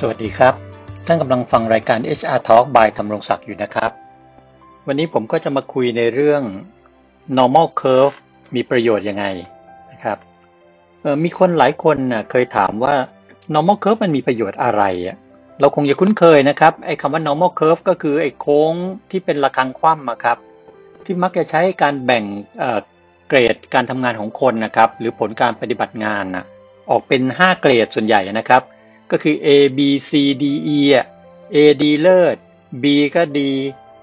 สวัสดีครับ ท่านกำลังฟังรายการ HR Talk by ธำรงศักดิ์อยู่นะครับ วันนี้ผมก็จะมาคุยในเรื่อง normal curve มีประโยชน์ยังไงนะครับมีคนหลายคนนะเคยถามว่า normal curve มันมีประโยชน์อะไรอะเราคงจะคุ้นเคยนะครับไอ้คำว่า normal curve ก็คือไอ้โค้งที่เป็นระฆังคว่ำครับ ที่มักจะใช้การแบ่งเกรดการทำงานของคนนะครับ หรือผลการปฏิบัติงานนะออกเป็น 5 เกรดส่วนใหญ่นะครับ ก็คือ A B C D E อะ A ดีเลิศ B ก็ดี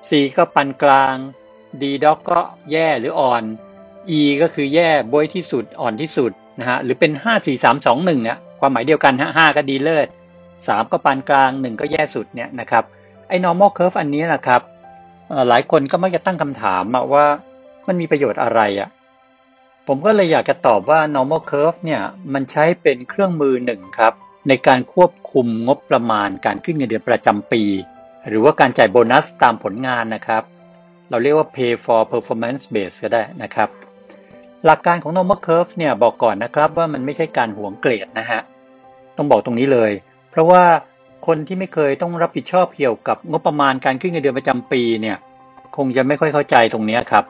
C ก็ปานกลาง D ด็อกก็แย่หรืออ่อน E ก็คือแย่บวยที่สุดอ่อนที่สุดนะฮะหรือเป็น 5 4 3 2 1เนี่ยความหมายเดียวกันฮะ5ก็ดีเลิศ 3 ก็ปานกลาง 1 ก็แย่สุดเนี่ยนะครับไอ้ normal curve อันนี้นะครับหลายคนก็มักจะตั้งคำถามว่ามันมีประโยชน์อะไรอะผมก็เลยอยากจะตอบว่า normal curve เนี่ยมันใช้เป็นเครื่องมือหนึ่งครับ ในการควบคุมงบประมาณการขึ้นเงินเดือนประจำปี หรือว่าการจ่ายโบนัสตามผลงานนะครับ เราเรียกว่า pay for performance base ก็ได้นะครับ หลักการของ normal curve เนี่ยบอกก่อนนะครับว่ามันไม่ใช่การหวงเกรดนะฮะ ต้องบอกตรงนี้เลย เพราะว่าคนที่ไม่เคยต้องรับผิดชอบเกี่ยวกับงบประมาณการขึ้นเงินเดือนประจำปีเนี่ยคงจะไม่ค่อยเข้าใจตรงนี้ครับ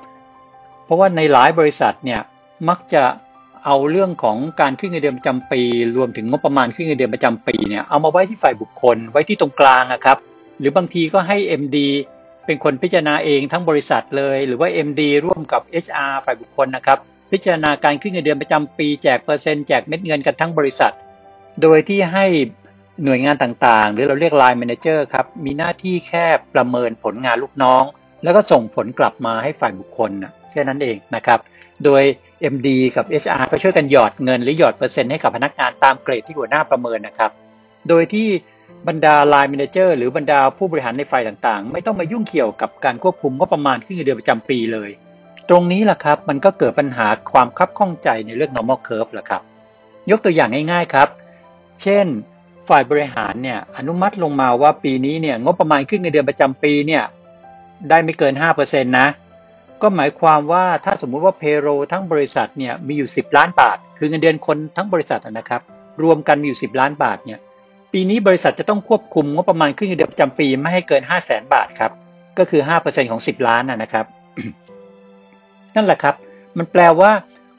เพราะว่าในหลายบริษัทเนี่ยมักจะ เอาเรื่องของการขึ้นเงินเดือนประจำปี รวมถึงงบประมาณขึ้นเงินเดือนประจำปีเนี่ยเอามาไว้ที่ฝ่ายบุคคลไว้ที่ตรงกลางนะครับ หรือบางทีก็ให้ MD เป็นคนพิจารณาเองทั้งบริษัทเลย หรือว่า MD ร่วมกับ HR ฝ่ายบุคคลนะครับ พิจารณาการขึ้นเงินเดือนประจำปีแจกเปอร์เซ็นต์แจกเม็ดเงินกันทั้งบริษัท โดยที่ให้หน่วยงานต่างๆ หรือเราเรียก Line Manager ครับมีหน้าที่แค่ประเมินผลงานลูกน้อง แล้วก็ส่งผลกลับมาให้ฝ่ายบุคคลนะแค่นั้นเองนะครับ โดย MD กับ HR ก็ช่วยกันหยอดเงินหรือหยอดเปอร์เซ็นต์ให้กับพนักงานตามเกรดที่หัวหน้าประเมินนะครับ โดยที่บรรดา Line Manager หรือบรรดาผู้บริหารในฝ่ายต่างๆ ไม่ต้องมายุ่งเกี่ยวกับการควบคุมงบประมาณขึ้นเงินเดือนประจำปีเลย ตรงนี้แหละครับมันก็เกิดปัญหาความคับข้องใจในเรื่อง normal curve ละครับ ยกตัวอย่างง่ายๆครับ เช่น ฝ่ายบริหารเนี่ยอนุมัติลงมาว่าปีนี้เนี่ยงบประมาณขึ้นเงินเดือนประจำปีเนี่ยได้ไม่เกิน 5%นะ ก็หมายความว่าถ้าสมมุติว่าเพโรทั้งบริษัทเนี่ยมีอยู่ 10 ล้านบาท คือเงินเดือนคนทั้งบริษัทนะครับ รวมกันมีอยู่ 10 ล้านบาทเนี่ยปีนี้บริษัทจะต้องควบคุมงบประมาณขึ้นเงินเดือนประจำปีไม่ให้เกิน 5 0 0แสนบาทครับ ก็คือ 5%ของ 10 ล้านนะครับ นั่นแหละครับ มันแปลว่า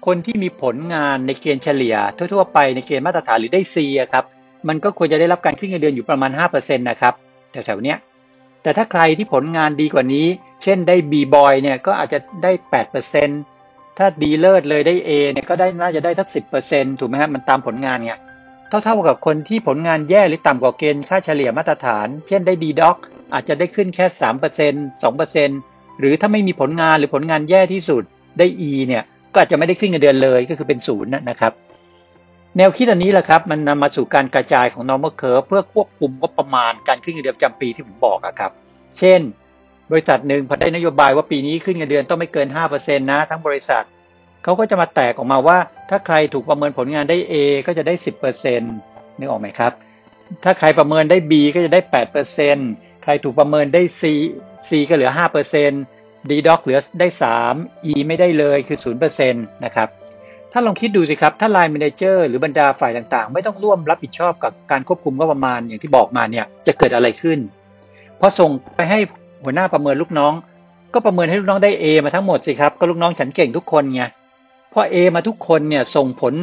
คนที่มีผลงานในเกณฑ์เฉลี่ย ทั่วๆไปในเกณฑ์มาตรฐานหรือได้ C ครับมันก็ควรจะได้รับการขึ้นเงินเดือนอยู่ประมาณ5%นะครับแถวๆเนี้ย แต่ถ้าใครที่ผลงานดีกว่านี้ เช่นได้ B boy เนี่ยก็อาจจะได้8%ถ้าดีเลิศเลยได้ A เนี่ยก็ได้น่าจะได้สัก10%ถูกไหมครับมันตามผลงานเนี่ยเท่าๆกับคนที่ผลงานแย่หรือต่ำกว่าเกณฑ์ค่าเฉลี่ยมาตรฐาน เช่นได้ดีด็อกอาจจะได้ขึ้นแค่3% 2%หรือถ้าไม่มีผลงานหรือผลงานแย่ที่สุดได้ E เนี่ยก็อาจจะไม่ได้ขึ้นเงินเดือนเลยก็คือเป็นศูนย์นะครับ แนวคิดอันนี้แหละครับ มันนำมาสู่การกระจายของ normal curve เพื่อควบคุมงบประมาณการขึ้นเงินเดือนประจำปีที่ผมบอกอะครับ เช่น บริษัทหนึ่งพอได้นโยบายว่าปีนี้ขึ้นเงินเดือนต้องไม่เกิน 5%นะทั้งบริษัท เขาก็จะมาแตกออกมาว่า ถ้าใครถูกประเมินผลงานได้ A ก็จะได้ 10%นึกออกไหมครับ ถ้าใครประเมินได้ B ก็จะได้ 8%ใครถูกประเมินได้ C C ก็เหลือ 5% D doc เหลือได้ 3 E ไม่ได้เลยคือ 0%นะครับ ถ้าลองคิดดูสิครับ ถ้า Line Manager หรือบรรดาฝ่ายต่างๆ ไม่ต้องร่วมรับผิดชอบกับการควบคุมก็ประมาณอย่างที่บอกมาเนี่ยจะเกิดอะไรขึ้นพอส่งไปให้หัวหน้าประเมินลูกน้อง ก็ประเมินให้ลูกน้องได้ A มาทั้งหมดสิครับ ก็ลูกน้องฉันเก่งทุกคนไงพอ A มาทุกคนเนี่ยส่งผล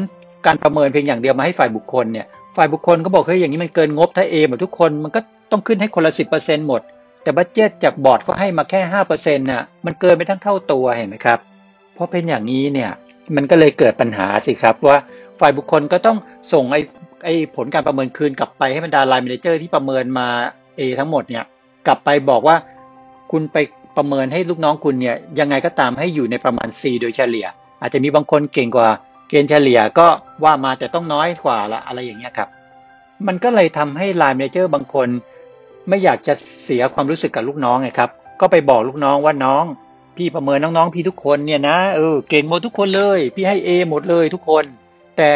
การประเมินเพียงอย่างเดียวมาให้ฝ่ายบุคคลเนี่ยฝ่ายบุคคลก็บอกเฮ้ยอย่างนี้มันเกินงบถ้า A หมดทุกคนมันก็ต้องขึ้นให้คนละสิบเปอร์เซ็นต์หมด แต่ budget จากบอร์ดก็ให้มาแค่ห้าเปอร์เซ็นต์น่ะมันเกินไปทั้งเท่าตัวเห็นไหมครับเพราะเป็นอย่างนี้เนี่ย มันก็เลยเกิดปัญหาสิครับว่าฝ่ายบุคคลก็ต้องส่งไอ้ไอ้ผลการประเมินคืนกลับไปให้บรรดา line manager ที่ประเมินมา A ทั้งหมดเนี่ยกลับไปบอกว่าคุณไปประเมินให้ลูกน้องคุณเนี่ยยังไงก็ตามให้อยู่ในประมาณ C โดยเฉลี่ย อาจจะมีบางคนเก่งกว่าเกณฑ์เฉลี่ยก็ว่ามาแต่ต้องน้อยกว่าละอะไรอย่างเงี้ยครับ มันก็เลยทำให้ line manager บางคน ไม่อยากจะเสียความรู้สึกกับลูกน้องไงครับ ก็ไปบอกลูกน้องว่าน้อง พี่ประเมินน้องๆพี่ทุกคนเนี่ยนะเออเก่งหมดทุกคนเลย พี่ให้ A หมดเลยทุกคน แต่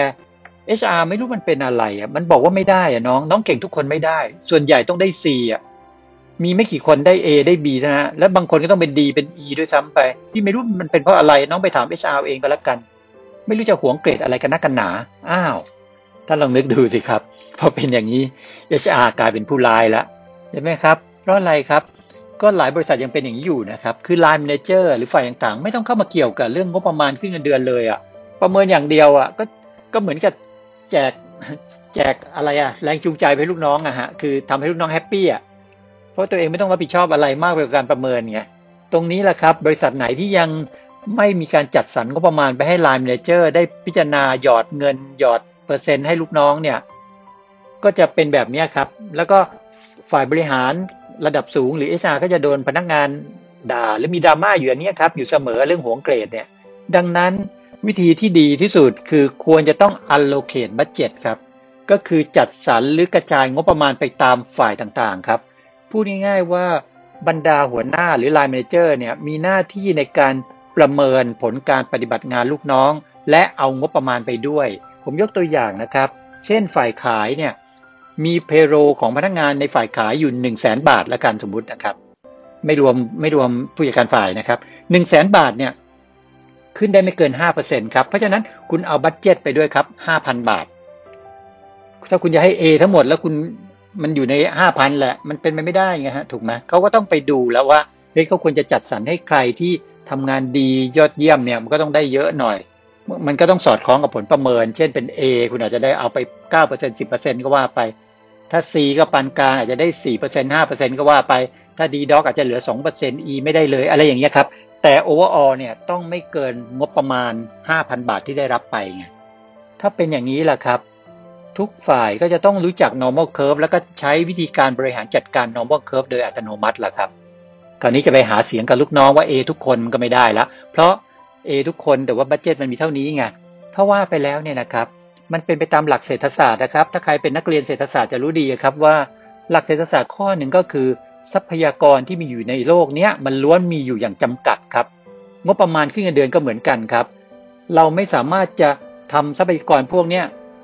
HR ไม่รู้มันเป็นอะไรอะ มันบอกว่าไม่ได้อะน้อง น้องเก่งทุกคนไม่ได้ ส่วนใหญ่ต้องได้ C อะมีไม่กี่คนได้ A ได้ B นะแล้วบางคนก็ต้องเป็น D เป็น E ด้วยซ้ำไป พี่ไม่รู้มันเป็นเพราะอะไรน้องไปถาม HR เองก็แล้วกัน ไม่รู้จะหวงเกรดอะไรกันนักกันหนาอ้าวท่านลองนึกดูสิครับพอเป็นอย่างนี้ HR กลายเป็นผู้ร้ายแล้วเห็นไหมครับ เพราะอะไรครับ ก็หลายบริษัทยังเป็นอย่างนี้อยู่นะครับ คือ Line Manager หรือฝ่ายต่างๆ ไม่ต้องเข้ามาเกี่ยวกับเรื่องงบประมาณขึ้นเงินเดือนเลยอะ่ะ ประเมินอย่างเดียวอะ่ะก็ก็เหมือนกับแจกแจกอะไรอะแรงจูงใจให้ลูกน้องอะฮะคือทำให้ลูกน้องแฮปปี้อะเพราะตัวเองไม่ต้องรับผิดชอบอะไรมากไปกว่าการประเมินไงตรงนี้แหละครับ บริษัทไหนที่ยังไม่มีการจัดสรรงบประมาณไปให้ไลน์แมเนเจอร์ได้พิจารณาหยอดเงินหยอดเปอร์เซ็นต์ให้ลูกน้องเนี่ย ก็จะเป็นแบบนี้ครับ แล้วก็ฝ่ายบริหาร ระดับสูงหรือเอชาก็จะโดนพนักงานด่าหรือมีดราม่าอยู่อย่างนี้ครับ อยู่เสมอเรื่องหวงเกรดเนี่ย ดังนั้นวิธีที่ดีที่สุดคือควรจะต้อง allocate budget ครับ ก็คือจัดสรรหรือกระจายงบประมาณไปตามฝ่ายต่างๆครับ พูดง่ายๆว่าบรรดาหัวหน้าหรือ line manager เนี่ยมีหน้าที่ในการประเมินผลการปฏิบัติงานลูกน้อง และเอางบประมาณไปด้วย ผมยกตัวอย่างนะครับ เช่นฝ่ายขายเนี่ย มี payroll ของพนักงานในฝ่ายขายอยู่1 0 0 0 0แสนบาทละกันสมมุตินะครับ ไม่รวมไม่รวมผู้จัดการฝ่ายนะครับ1 0 0 0 0แสนบาทเนี่ยขึ้นได้ไม่เกิน5%ครับเพราะฉะนั้นคุณเอา budget ไปด้วยครับ5,000บาท ถ้าคุณจะให้ A ทั้งหมดแล้วคุณมันอยู่ใน5,000แหละ มันเป็นไปไม่ได้ไงฮะถูกไหมเขาก็ต้องไปดูแล้วว่าเฮ้ยเขาควรจะจัดสรรให้ใครที่ทำงานดียอดเยี่ยมเนี่ยมันก็ต้องได้เยอะหน่อย มันก็ต้องสอดคล้องกับผลประเมิน เช่นเป็น A คุณอาจจะได้เอาไป 9% 10%ก็ว่าไป ถ้า C ก็ปานกลางอาจจะได้4% 5%ก็ว่าไป ถ้า D ด็อกอาจจะเหลือ2% E ไม่ได้เลยอะไรอย่างเงี้ยครับ แต่ overall เนี่ยต้องไม่เกินงบประมาณ5,000บาทที่ได้รับไปไงถ้าเป็นอย่างนี้แหละครับ ทุกฝ่ายก็จะต้องรู้จัก normal curve แล้วก็ใช้วิธีการบริหารจัดการ normal curve โดยอัตโนมัติล่ะครับ คราวนี้จะไปหาเสียงกับลูกน้องว่า A ทุกคนมันก็ไม่ได้ละเพราะ A ทุกคนแต่ว่าบัตเจ็ตมันมีเท่านี้ไงถ้าว่าไปแล้วเนี่ยนะครับ มันเป็นไปตามหลักเศรษฐศาสตร์นะครับ ถ้าใครเป็นนักเรียนเศรษฐศาสตร์จะรู้ดีครับว่าหลักเศรษฐศาสตร์ข้อหนึ่งก็คือ ทรัพยากรที่มีอยู่ในโลกนี้มันล้วนมีอยู่อย่างจำกัดครับ งบประมาณขึ้นเงินเดือนก็เหมือนกันครับ เราไม่สามารถจะทำทรัพยากรพวกนี้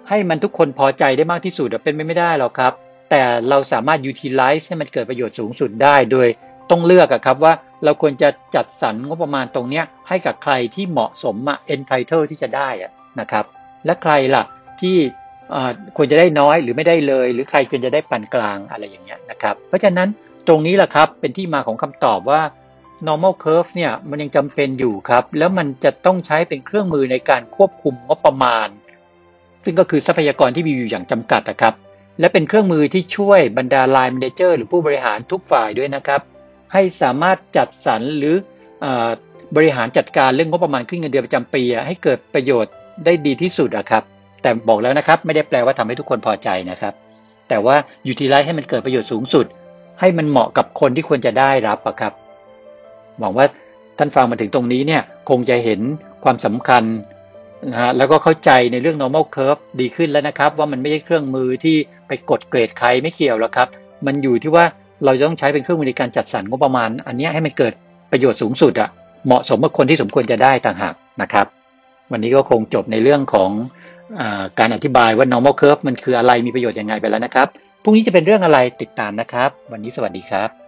ให้มันทุกคนพอใจได้มากที่สุดเป็นไปไม่ได้หรอกครับ แต่เราสามารถ utilize ให้มันเกิดประโยชน์สูงสุดได้โดยต้องเลือกครับว่าเราควรจะจัดสรรงบประมาณตรงนี้ให้กับใครที่เหมาะสมอะ entitle ที่จะได้ะนะครับ และใครล่ะที่ควรจะได้น้อยหรือไม่ได้เลย หรือใครควรจะได้ปานกลางอะไรอย่างเงี้ยนะครับ เพราะฉะนั้นตรงนี้แหละครับเป็นที่มาของคำตอบว่า normal curve เนี่ยมันยังจำเป็นอยู่ครับ แล้วมันจะต้องใช้เป็นเครื่องมือในการควบคุมงบประมาณ ซึ่งก็คือทรัพยากรที่มีอยู่อย่างจำกัดนะครับ และเป็นเครื่องมือที่ช่วยบรรดา line manager หรือผู้บริหารทุกฝ่ายด้วยนะครับ ให้สามารถจัดสรรหรือบริหารจัดการเรื่องงบประมาณขึ้นเงินเดือนประจำปีให้เกิดประโยชน์ ได้ดีที่สุดอะครับ แต่บอกแล้วนะครับ ไม่ได้แปลว่าทำให้ทุกคนพอใจนะครับ แต่ว่ายูทิลไลซ์ให้มันเกิดประโยชน์สูงสุด ให้มันเหมาะกับคนที่ควรจะได้รับอะครับหวังว่าท่านฟังมาถึงตรงนี้เนี่ยคงจะเห็นความสำคัญนะฮะแล้วก็เข้าใจในเรื่อง normal curve ดีขึ้นแล้วนะครับ ว่ามันไม่ใช่เครื่องมือที่ไปกดเกรดใครไม่เกี่ยวแล้วครับ มันอยู่ที่ว่าเราจะต้องใช้เป็นเครื่องมือในการจัดสรรงบประมาณ อันนี้ให้มันเกิดประโยชน์สูงสุดอะเหมาะสมกับคนที่สมควรจะได้ต่างหากนะครับ วันนี้ก็คงจบในเรื่องของอการอธิบายว่า normal curve มันคืออะไรมีประโยชน์ยังไงไปแล้วนะครับพรุ่งนี้จะเป็นเรื่องอะไรติดตามนะครับ วันนี้สวัสดีครับ